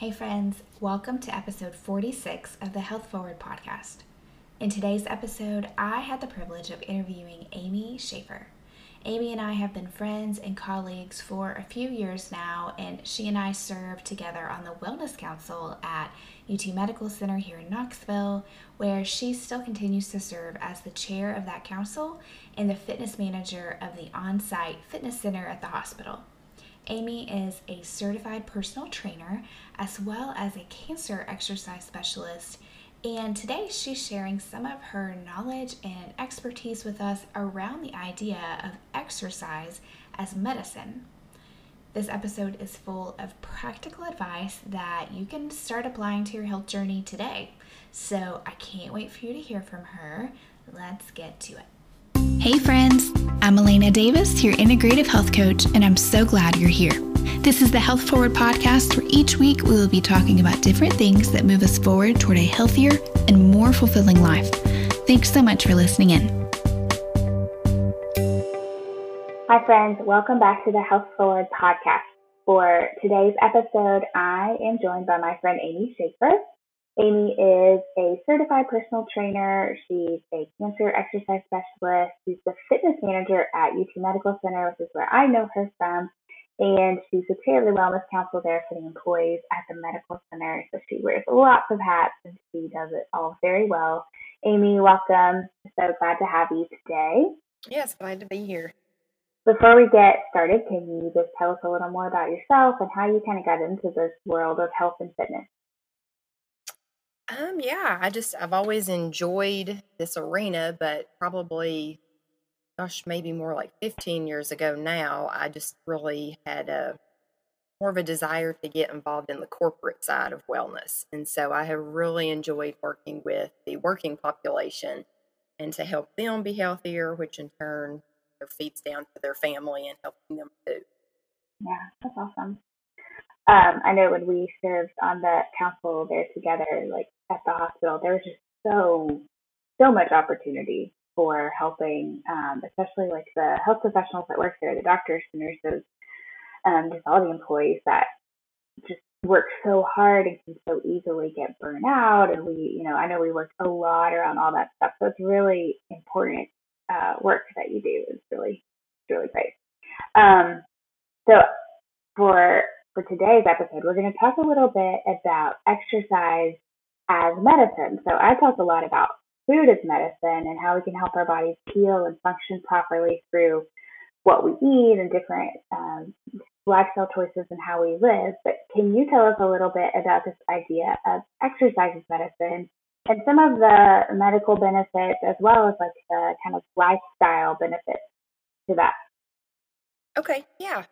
Hey, friends, welcome to episode 46 of the Health Forward podcast. In today's episode, I had the privilege of interviewing Amy Schaefer. Amy and I have been friends and colleagues for a few years now, and she and I serve together on the Wellness Council at UT Medical Center here in Knoxville, where she still continues to serve as the chair of that council and the fitness manager of the on site fitness center at the hospital. Amy is a certified personal trainer as well as a cancer exercise specialist. And today she's sharing some of her knowledge and expertise with us around the idea of exercise as medicine. This episode is full of practical advice that you can start applying to your health journey today. So I can't wait for you to hear from her. Let's get to it. Hey, friends, I'm Elena Davis, your integrative health coach, and I'm so glad you're here. This is the Health Forward podcast, where each week we will be talking about different things that move us forward toward a healthier and more fulfilling life. Thanks so much for listening in. Hi, friends. Welcome back to the Health Forward podcast. For today's episode, I am joined by my friend Amy Schaefer. Amy is a certified personal trainer. She's a cancer exercise specialist. She's the fitness manager at UT Medical Center, which is where I know her from. And she's the chair of the wellness council there for the employees at the medical center. So she wears lots of hats and she does it all very well. Amy, welcome. So glad to have you today. Yes, glad to be here. Before we get started, can you just tell us a little more about yourself and how you kind of got into this world of health and fitness? Um, yeah, I just I've always enjoyed this arena, but probably, gosh, maybe more like 15 years ago now, I just really had a more of a desire to get involved in the corporate side of wellness. And so I have really enjoyed working with the working population and to help them be healthier, which in turn feeds down to their family and helping them too. Yeah, that's awesome. Um, I know when we served on the council there together, like at the hospital, there was just so so much opportunity for helping, um, especially like the health professionals that work there, the doctors, the nurses, um, just all the employees that just work so hard and can so easily get burnt out. And we, you know, I know we worked a lot around all that stuff. So it's really important uh, work that you do. It's really, really great. Um, so for for today's episode, we're going to talk a little bit about exercise as medicine. So I talked a lot about food as medicine and how we can help our bodies heal and function properly through what we eat and different um, lifestyle choices and how we live. But can you tell us a little bit about this idea of exercise as medicine and some of the medical benefits as well as like the kind of lifestyle benefits to that? Okay, yeah.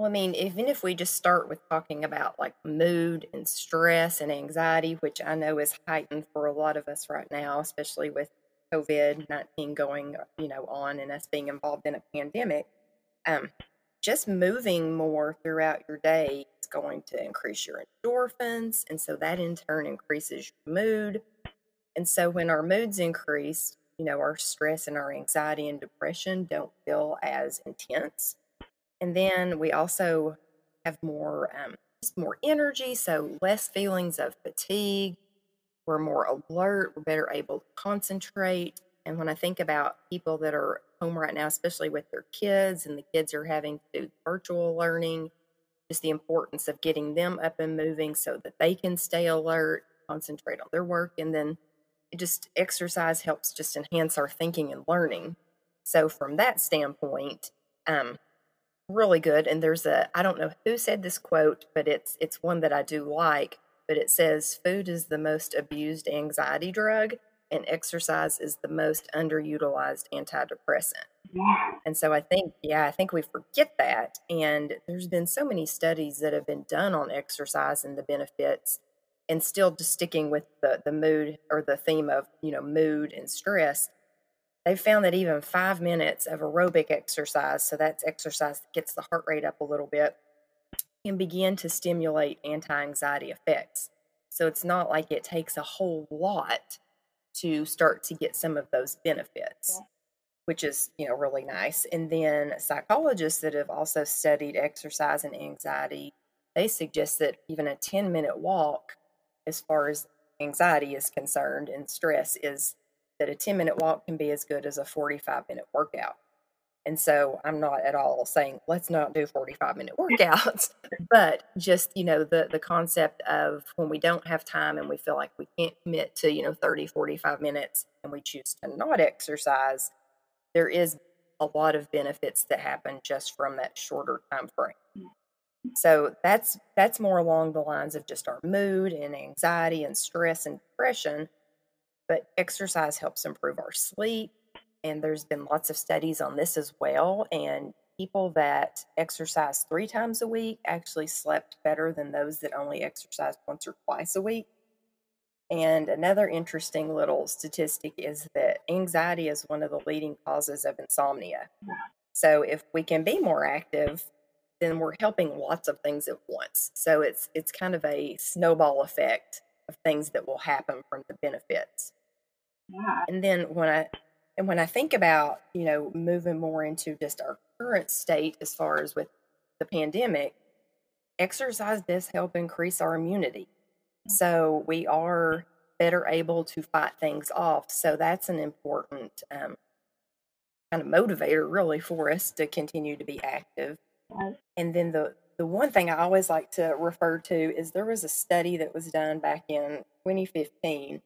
Well, I mean, even if we just start with talking about like mood and stress and anxiety, which I know is heightened for a lot of us right now, especially with COVID 19 going, you know, on and us being involved in a pandemic, um, just moving more throughout your day is going to increase your endorphins. And so that in turn increases your mood. And so when our moods increase, you know, our stress and our anxiety and depression don't feel as intense. And then we also have more um, more energy, so less feelings of fatigue. We're more alert. We're better able to concentrate. And when I think about people that are home right now, especially with their kids, and the kids are having to do virtual learning, just the importance of getting them up and moving so that they can stay alert, concentrate on their work, and then just exercise helps just enhance our thinking and learning. So from that standpoint, um, really good. And there's a I don't know who said this quote, but it's it's one that I do like. But it says food is the most abused anxiety drug and exercise is the most underutilized antidepressant. Yeah. And so I think, yeah, I think we forget that. And there's been so many studies that have been done on exercise and the benefits, and still just sticking with the the mood or the theme of you know mood and stress they found that even five minutes of aerobic exercise, so that's exercise that gets the heart rate up a little bit, can begin to stimulate anti anxiety effects. So it's not like it takes a whole lot to start to get some of those benefits, yeah. which is, you know, really nice. And then psychologists that have also studied exercise and anxiety they suggest that even a 10 minute walk, as far as anxiety is concerned and stress, is that a 10 minute walk can be as good as a 45 minute workout. And so I'm not at all saying let's not do 45 minute workouts, but just, you know, the the concept of when we don't have time and we feel like we can't commit to, you know, 30, 45 minutes and we choose to not exercise, there is a lot of benefits that happen just from that shorter time frame. Mm-hmm. So that's that's more along the lines of just our mood and anxiety and stress and depression. But exercise helps improve our sleep, and there's been lots of studies on this as well. And people that exercise three times a week actually slept better than those that only exercise once or twice a week. And another interesting little statistic is that anxiety is one of the leading causes of insomnia. So if we can be more active, then we're helping lots of things at once. So it's it's kind of a snowball effect of things that will happen from the benefits. Yeah. And then when I and when I think about, you know, moving more into just our current state as far as with the pandemic, exercise does help increase our immunity. So we are better able to fight things off. So that's an important um, kind of motivator, really, for us to continue to be active. And then the the one thing I always like to refer to is there was a study that was done back in 2015,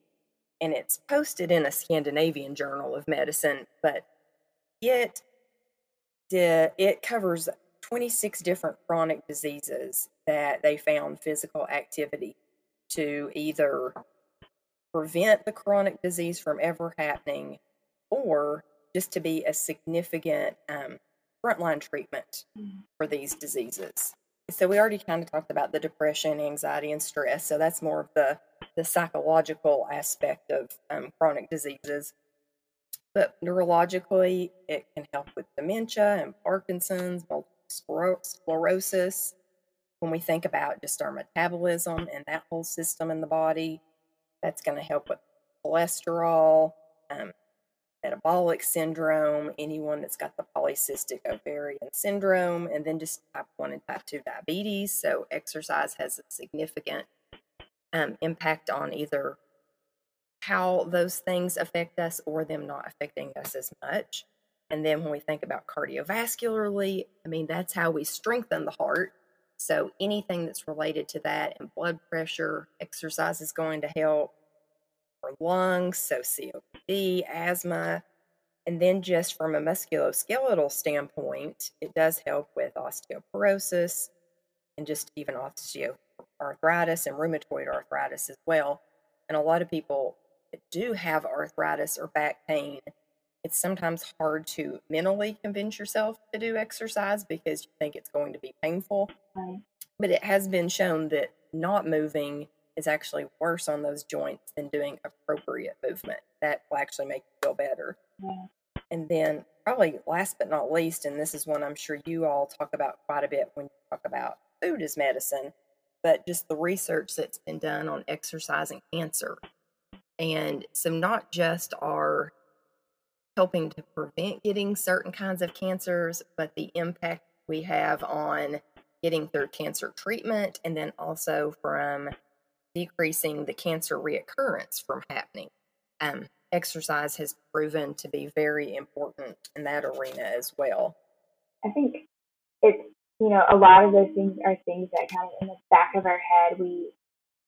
and it's posted in a Scandinavian journal of medicine, but it it covers 26 different chronic diseases that they found physical activity to either prevent the chronic disease from ever happening or just to be a significant um, frontline treatment Mm. for these diseases. So we already kind of talked about the depression, anxiety, and stress. So that's more of the the psychological aspect of um, chronic diseases. But neurologically, it can help with dementia and Parkinson's, multiple sclerosis. When we think about just our metabolism and that whole system in the body, that's going to help with cholesterol, um, metabolic syndrome, anyone that's got the polycystic ovarian syndrome, and then just type 1 and type 2 diabetes. So, exercise has a significant um, impact on either how those things affect us or them not affecting us as much. And then when we think about cardiovascularly, I mean, that's how we strengthen the heart. So anything that's related to that and blood pressure, exercise is going to help for lungs, so COPD, asthma. And then just from a musculoskeletal standpoint, it does help with osteoporosis and just even osteoarthritis and rheumatoid arthritis as well. And a lot of people that do have arthritis or back pain, it's sometimes hard to mentally convince yourself to do exercise because you think it's going to be painful. Right. But it has been shown that not moving is actually worse on those joints than doing appropriate movement. That will actually make you feel better. Yeah. And then, probably last but not least, and this is one I'm sure you all talk about quite a bit when you talk about food as medicine, but just the research that's been done on exercise and cancer. And so, not just our helping to prevent getting certain kinds of cancers, but the impact we have on getting through cancer treatment and then also from decreasing the cancer reoccurrence from happening. Um, exercise has proven to be very important in that arena as well. I think you know a lot of those things are things that kind of in the back of our head we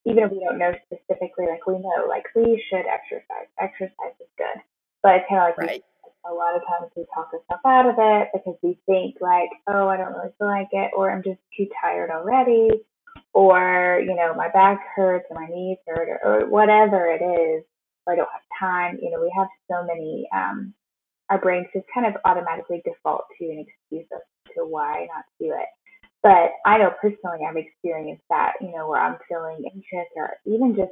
even if we don't know specifically like we know like we should exercise. Exercise is good. But it's kind of like we- Right. a lot of times we talk ourselves out of it because we think like oh I don't really feel like it or I'm just too tired already or you know my back hurts or my knees hurt or, or whatever it is or I don't have time. You know we have so many um our brains just kind of automatically default to an excuse as to why not do it. But I know personally I've experienced that, you know, where I'm feeling anxious or even just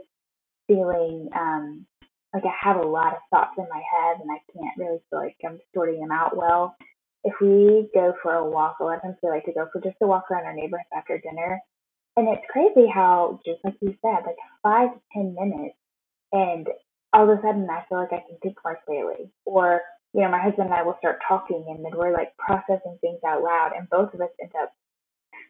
feeling um, like I have a lot of thoughts in my head and I can't really feel like I'm sorting them out well. If we go for a walk, a lot of times we like to go for just a walk around our neighborhood after dinner. And it's crazy how, just like you said, like five to 10 minutes, and all of a sudden I feel like I can think more clearly. Or you know, my husband and I will start talking and then we're like processing things out loud and both of us end up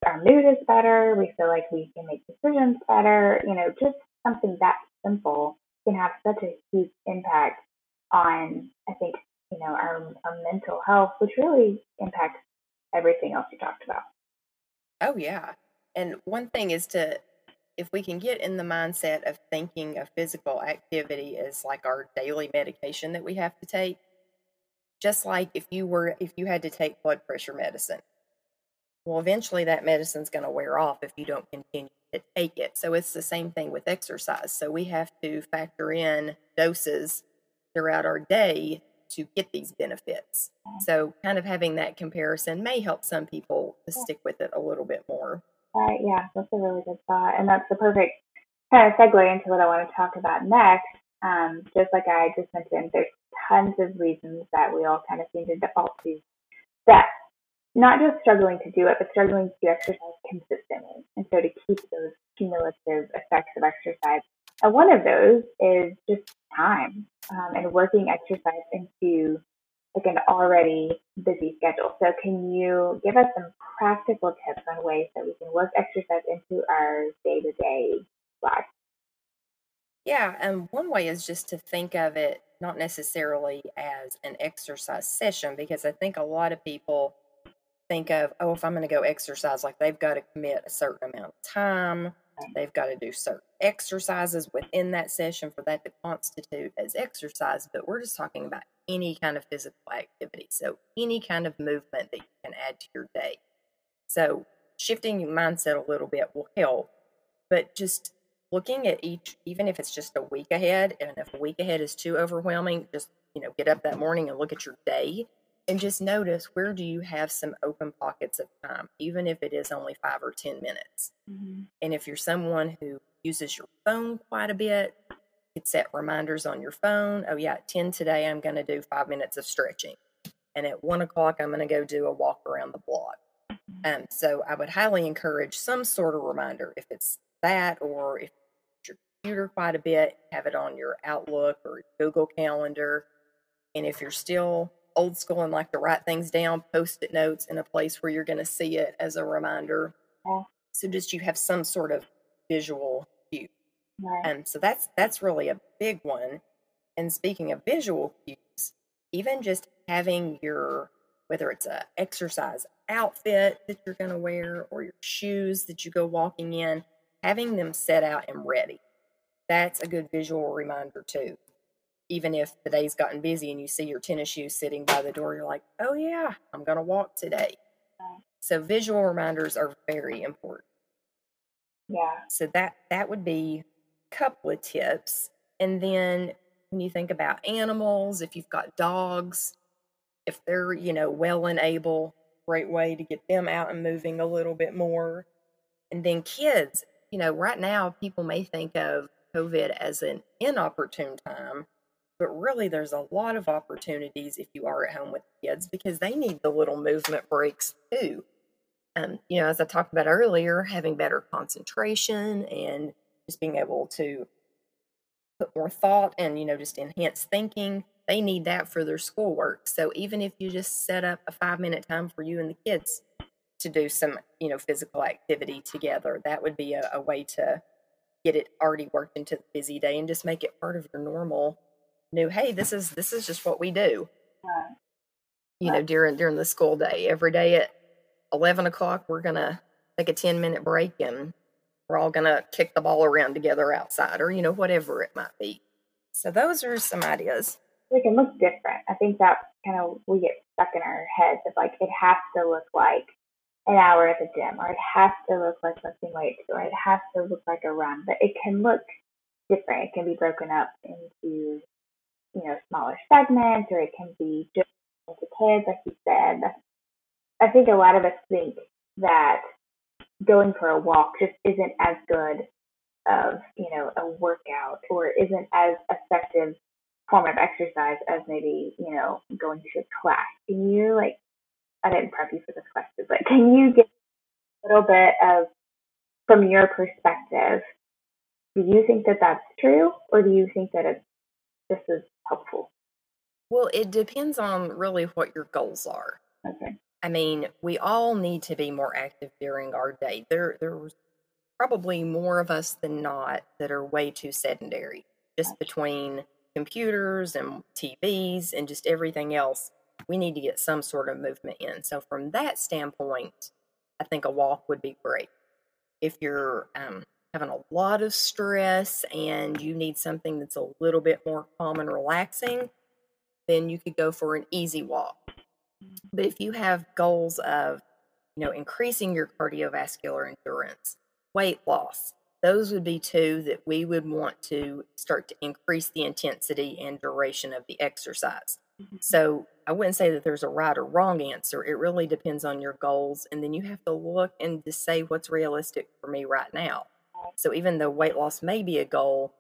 our mood is better. We feel like we can make decisions better. You know, just something that simple can have such a huge impact on, I think, you know, our, our mental health, which really impacts everything else you talked about. Oh, yeah. And one thing is to, if we can get in the mindset of thinking of physical activity as like our daily medication that we have to take, just like if you were, if you had to take blood pressure medicine, well, eventually that medicine's going to wear off if you don't continue to take it. So it's the same thing with exercise. So we have to factor in doses throughout our day to get these benefits. So kind of having that comparison may help some people to stick with it a little bit more. Right, yeah, that's a really good thought. And that's the perfect kind of segue into what I want to talk about next. Um, just like I just mentioned, there's tons of reasons that we all kind of seem to default to that not just struggling to do it, but struggling to exercise consistently. And so to keep those cumulative effects of exercise. And one of those is just time um, and working exercise into like an already busy schedule. So can you give us some practical tips on ways that we can work exercise into our day to day life? Yeah, and one way is just to think of it not necessarily as an exercise session because I think a lot of people think of, oh, if I'm going to go exercise, like they've got to commit a certain amount of time. They've got to do certain exercises within that session for that to constitute as exercise. But we're just talking about any kind of physical activity. So, any kind of movement that you can add to your day. So, shifting your mindset a little bit will help. But just looking at each, even if it's just a week ahead, and if a week ahead is too overwhelming, just you know, get up that morning and look at your day and just notice where do you have some open pockets of time even if it is only five or ten minutes mm-hmm. and if you're someone who uses your phone quite a bit you could set reminders on your phone oh yeah at 10 today i'm going to do five minutes of stretching and at one o'clock i'm going to go do a walk around the block mm-hmm. um, so i would highly encourage some sort of reminder if it's that or if your computer quite a bit have it on your outlook or google calendar and if you're still old school and like to write things down, post it notes in a place where you're going to see it as a reminder. Yeah. So just you have some sort of visual cue. Right. And so that's that's really a big one. And speaking of visual cues, even just having your whether it's a exercise outfit that you're going to wear or your shoes that you go walking in, having them set out and ready. That's a good visual reminder too even if the day's gotten busy and you see your tennis shoes sitting by the door, you're like, oh yeah, I'm going to walk today. So visual reminders are very important. Yeah. So that that would be a couple of tips. And then when you think about animals, if you've got dogs, if they're, you know, well and able, great way to get them out and moving a little bit more. And then kids, you know, right now people may think of COVID as an inopportune time but really, there's a lot of opportunities if you are at home with kids because they need the little movement breaks too. Um, you know, as I talked about earlier, having better concentration and just being able to put more thought and, you know, just enhance thinking, they need that for their schoolwork. So even if you just set up a five minute time for you and the kids to do some, you know, physical activity together, that would be a, a way to get it already worked into the busy day and just make it part of your normal new hey, this is this is just what we do. Right. You know, during during the school day, every day at eleven o'clock, we're gonna take a ten minute break and we're all gonna kick the ball around together outside, or you know, whatever it might be. So those are some ideas. It can look different. I think that kind of we get stuck in our heads of like it has to look like an hour at the gym, or it has to look like lifting weights, or it has to look like a run. But it can look different. It can be broken up into you know, smaller segments or it can be just to kids, like you said. I think a lot of us think that going for a walk just isn't as good of, you know, a workout or isn't as effective form of exercise as maybe, you know, going to a class. Can you like I didn't prep you for this question, but can you give a little bit of from your perspective, do you think that that's true or do you think that it's just is helpful? Well, it depends on really what your goals are. Okay. I mean, we all need to be more active during our day. There, there's probably more of us than not that are way too sedentary, just between computers and TVs and just everything else. We need to get some sort of movement in. So, from that standpoint, I think a walk would be great. If you're um, having a lot of stress and you need something that's a little bit more calm and relaxing, then you could go for an easy walk. But if you have goals of, you know, increasing your cardiovascular endurance, weight loss, those would be two that we would want to start to increase the intensity and duration of the exercise. Mm-hmm. So I wouldn't say that there's a right or wrong answer. It really depends on your goals. And then you have to look and just say what's realistic for me right now. So even though weight loss may be a goal,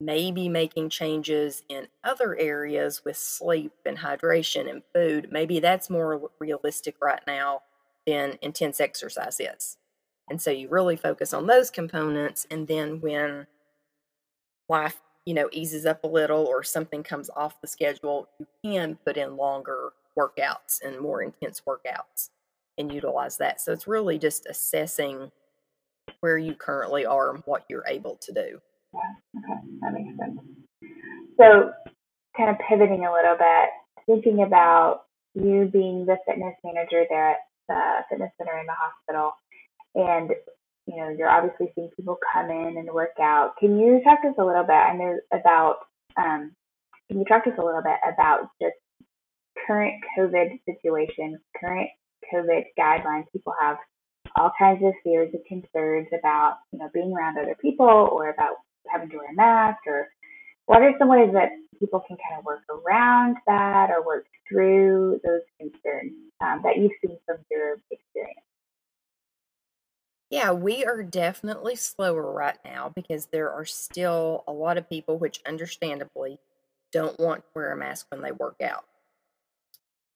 maybe making changes in other areas with sleep and hydration and food, maybe that's more realistic right now than intense exercise is. And so you really focus on those components. And then when life, you know, eases up a little or something comes off the schedule, you can put in longer workouts and more intense workouts and utilize that. So it's really just assessing where you currently are and what you're able to do. Okay, that makes sense. So, kind of pivoting a little bit, thinking about you being the fitness manager there at the fitness center in the hospital, and you know you're obviously seeing people come in and work out. Can you talk to us a little bit? I know about. Um, can you talk to us a little bit about just current COVID situation, current COVID guidelines people have all kinds of fears and concerns about, you know, being around other people or about having to wear a mask or what are some ways that people can kind of work around that or work through those concerns um, that you've seen from your experience? Yeah, we are definitely slower right now because there are still a lot of people, which understandably don't want to wear a mask when they work out.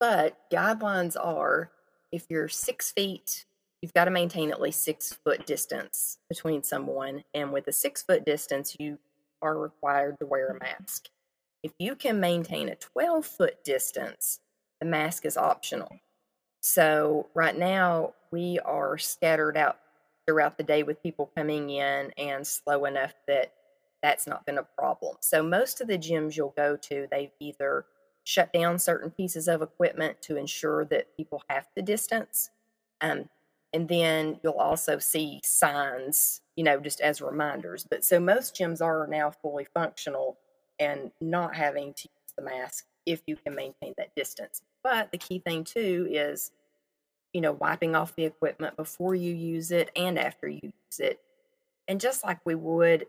But guidelines are if you're six feet you've got to maintain at least six foot distance between someone. And with a six foot distance, you are required to wear a mask. If you can maintain a 12 foot distance, the mask is optional. So, right now, we are scattered out throughout the day with people coming in and slow enough that that's not been a problem. So, most of the gyms you'll go to, they've either shut down certain pieces of equipment to ensure that people have to distance. Um, and then you'll also see signs, you know, just as reminders. But so most gyms are now fully functional and not having to use the mask if you can maintain that distance. But the key thing too is, you know, wiping off the equipment before you use it and after you use it. And just like we would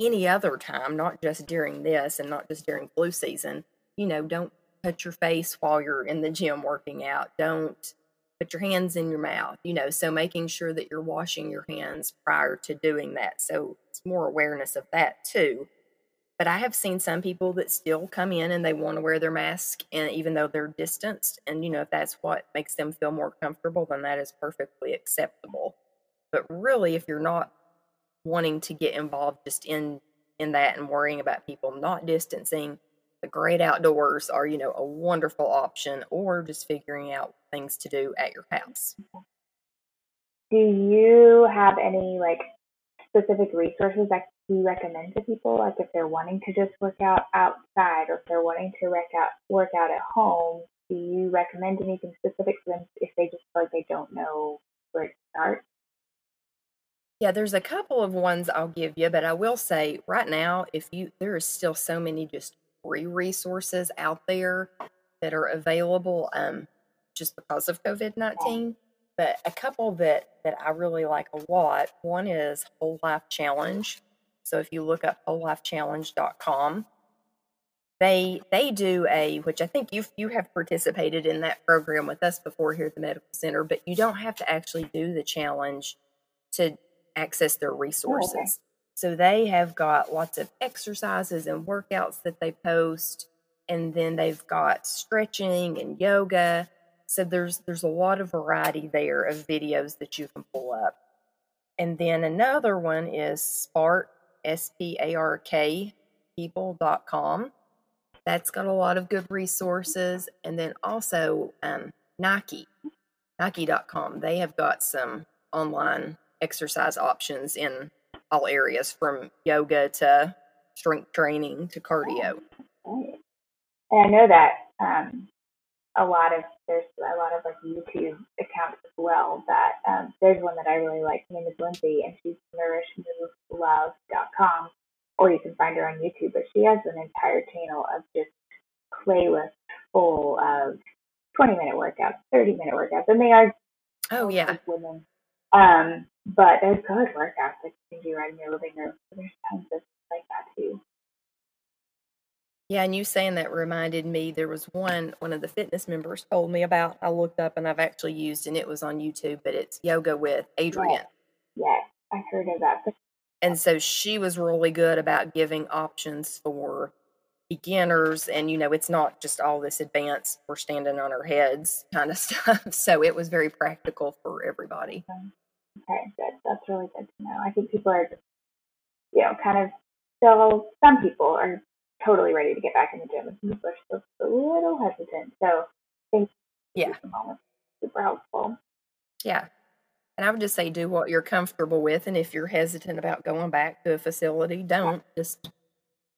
any other time, not just during this and not just during flu season, you know, don't touch your face while you're in the gym working out. Don't put your hands in your mouth, you know, so making sure that you're washing your hands prior to doing that. So it's more awareness of that too. But I have seen some people that still come in and they want to wear their mask, and even though they're distanced, and you know, if that's what makes them feel more comfortable, then that is perfectly acceptable. But really, if you're not wanting to get involved just in in that and worrying about people not distancing, the great outdoors are, you know, a wonderful option, or just figuring out things to do at your house. Do you have any like specific resources that you recommend to people? Like if they're wanting to just work out outside or if they're wanting to work out work out at home, do you recommend anything specific for them if they just feel like they don't know where to start? Yeah, there's a couple of ones I'll give you, but I will say right now, if you there is still so many just free resources out there that are available um, just because of COVID 19. But a couple that, that I really like a lot one is Whole Life Challenge. So if you look up wholelifechallenge.com, they they do a which I think you you have participated in that program with us before here at the medical center, but you don't have to actually do the challenge to access their resources. Okay. So they have got lots of exercises and workouts that they post, and then they've got stretching and yoga. So there's there's a lot of variety there of videos that you can pull up. And then another one is Spark, S P A R K people.com. That's got a lot of good resources. And then also um, Nike. Nike.com, they have got some online exercise options in all areas from yoga to strength training to cardio. And I know that um, a lot of there's a lot of like YouTube accounts as well. That um, there's one that I really like. Her name is Lindsey, and she's nourishmovelove.com, or you can find her on YouTube. But she has an entire channel of just playlists full of 20 minute workouts, 30 minute workouts, and they are oh yeah women. Um, but there's good workouts that you can do right in your living room. So there's tons of like that too. Yeah, and you saying that reminded me there was one one of the fitness members told me about. I looked up and I've actually used and it was on YouTube, but it's yoga with Adriene. Yes, yes I heard of that. And so she was really good about giving options for beginners and you know it's not just all this advanced we're standing on our heads kind of stuff so it was very practical for everybody um, okay good that's really good to know i think people are you know kind of still some people are totally ready to get back in the gym and people are still a little hesitant so thank yeah super helpful yeah and I would just say do what you're comfortable with. And if you're hesitant about going back to a facility, don't just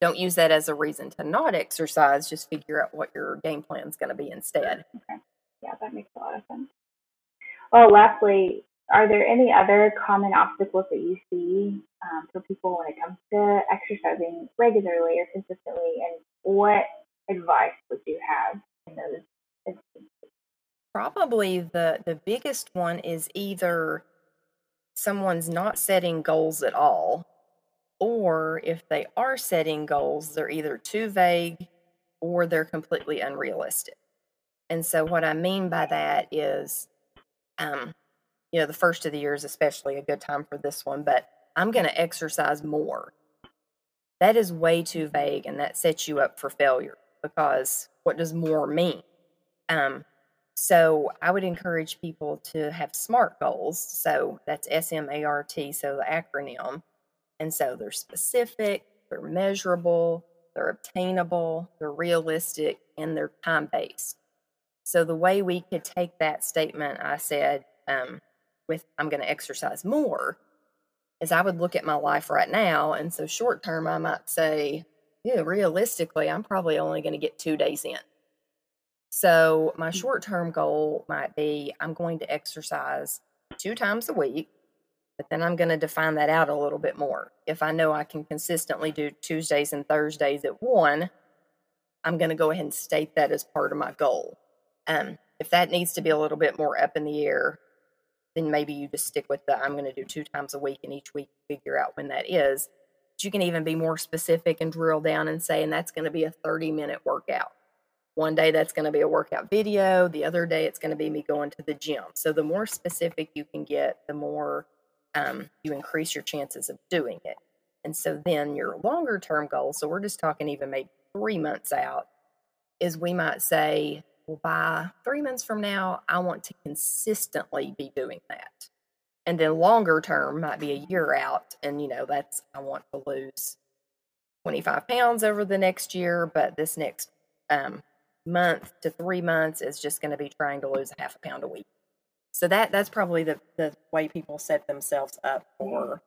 don't use that as a reason to not exercise. Just figure out what your game plan is going to be instead. Okay. Yeah, that makes a lot of sense. Well, lastly, are there any other common obstacles that you see um, for people when it comes to exercising regularly or consistently? And what advice would you have in those instances? Probably the the biggest one is either someone's not setting goals at all or if they are setting goals, they're either too vague or they're completely unrealistic. And so, what I mean by that is, um, you know, the first of the year is especially a good time for this one, but I'm going to exercise more. That is way too vague and that sets you up for failure because what does more mean? Um, so I would encourage people to have SMART goals. So that's S M A R T, so the acronym. And so they're specific, they're measurable, they're obtainable, they're realistic, and they're time based. So the way we could take that statement, I said, um, with I'm going to exercise more, is I would look at my life right now. And so short term, I might say, yeah, realistically, I'm probably only going to get two days in. So my mm. short term goal might be I'm going to exercise two times a week but then I'm going to define that out a little bit more. If I know I can consistently do Tuesdays and Thursdays at one, I'm going to go ahead and state that as part of my goal. Um, if that needs to be a little bit more up in the air, then maybe you just stick with the I'm going to do two times a week and each week figure out when that is. But you can even be more specific and drill down and say, and that's going to be a 30 minute workout. One day that's going to be a workout video, the other day it's going to be me going to the gym. So the more specific you can get, the more um, you increase your chances of doing it. And so then your longer term goal, so we're just talking even maybe three months out, is we might say, well, by three months from now, I want to consistently be doing that. And then longer term might be a year out. And, you know, that's, I want to lose 25 pounds over the next year, but this next um, month to three months is just going to be trying to lose a half a pound a week. So that that's probably the the way people set themselves up for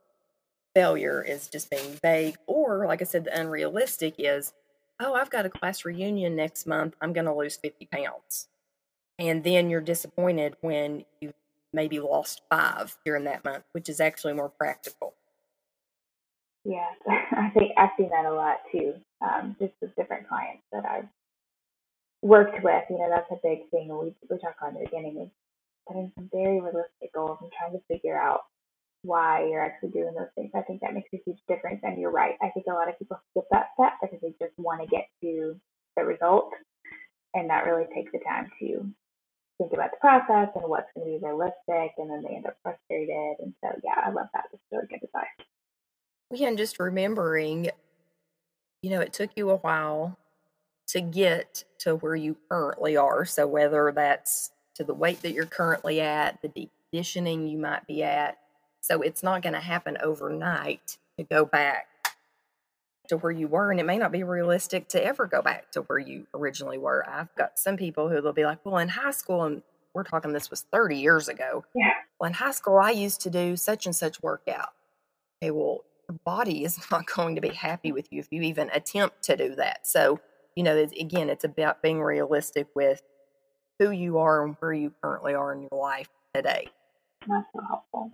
failure is just being vague or like I said the unrealistic is oh I've got a class reunion next month I'm going to lose 50 pounds. And then you're disappointed when you maybe lost 5 during that month, which is actually more practical. Yeah, I think I've seen that a lot too. Um, just with different clients that I've worked with, you know, that's a big thing. We we talked on the beginning is setting some very realistic goals and trying to figure out why you're actually doing those things. I think that makes a huge difference. And you're right. I think a lot of people skip that step because they just want to get to the result and not really take the time to think about the process and what's going to be realistic. And then they end up frustrated. And so, yeah, I love that. It's really good advice. Yeah, and just remembering, you know, it took you a while to get to where you currently are. So whether that's to the weight that you're currently at, the conditioning you might be at. So it's not going to happen overnight to go back to where you were. And it may not be realistic to ever go back to where you originally were. I've got some people who they'll be like, well, in high school, and we're talking this was 30 years ago. Yeah. Well, in high school, I used to do such and such workout. Okay, well, your body is not going to be happy with you if you even attempt to do that. So, you know, it's, again, it's about being realistic with who you are and where you currently are in your life today. That's so helpful.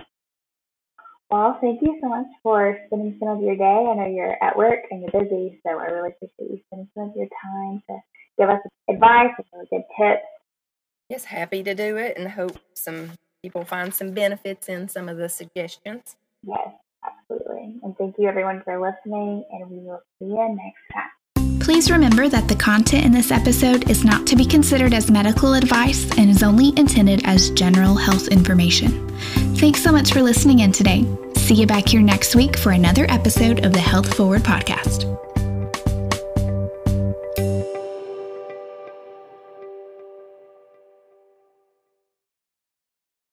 Well, thank you so much for spending some of your day. I know you're at work and you're busy, so I really appreciate you spending some of your time to give us advice and really good tips. Yes, happy to do it and hope some people find some benefits in some of the suggestions. Yes, absolutely. And thank you everyone for listening, and we will see you next time. Please remember that the content in this episode is not to be considered as medical advice and is only intended as general health information. Thanks so much for listening in today. See you back here next week for another episode of the Health Forward Podcast.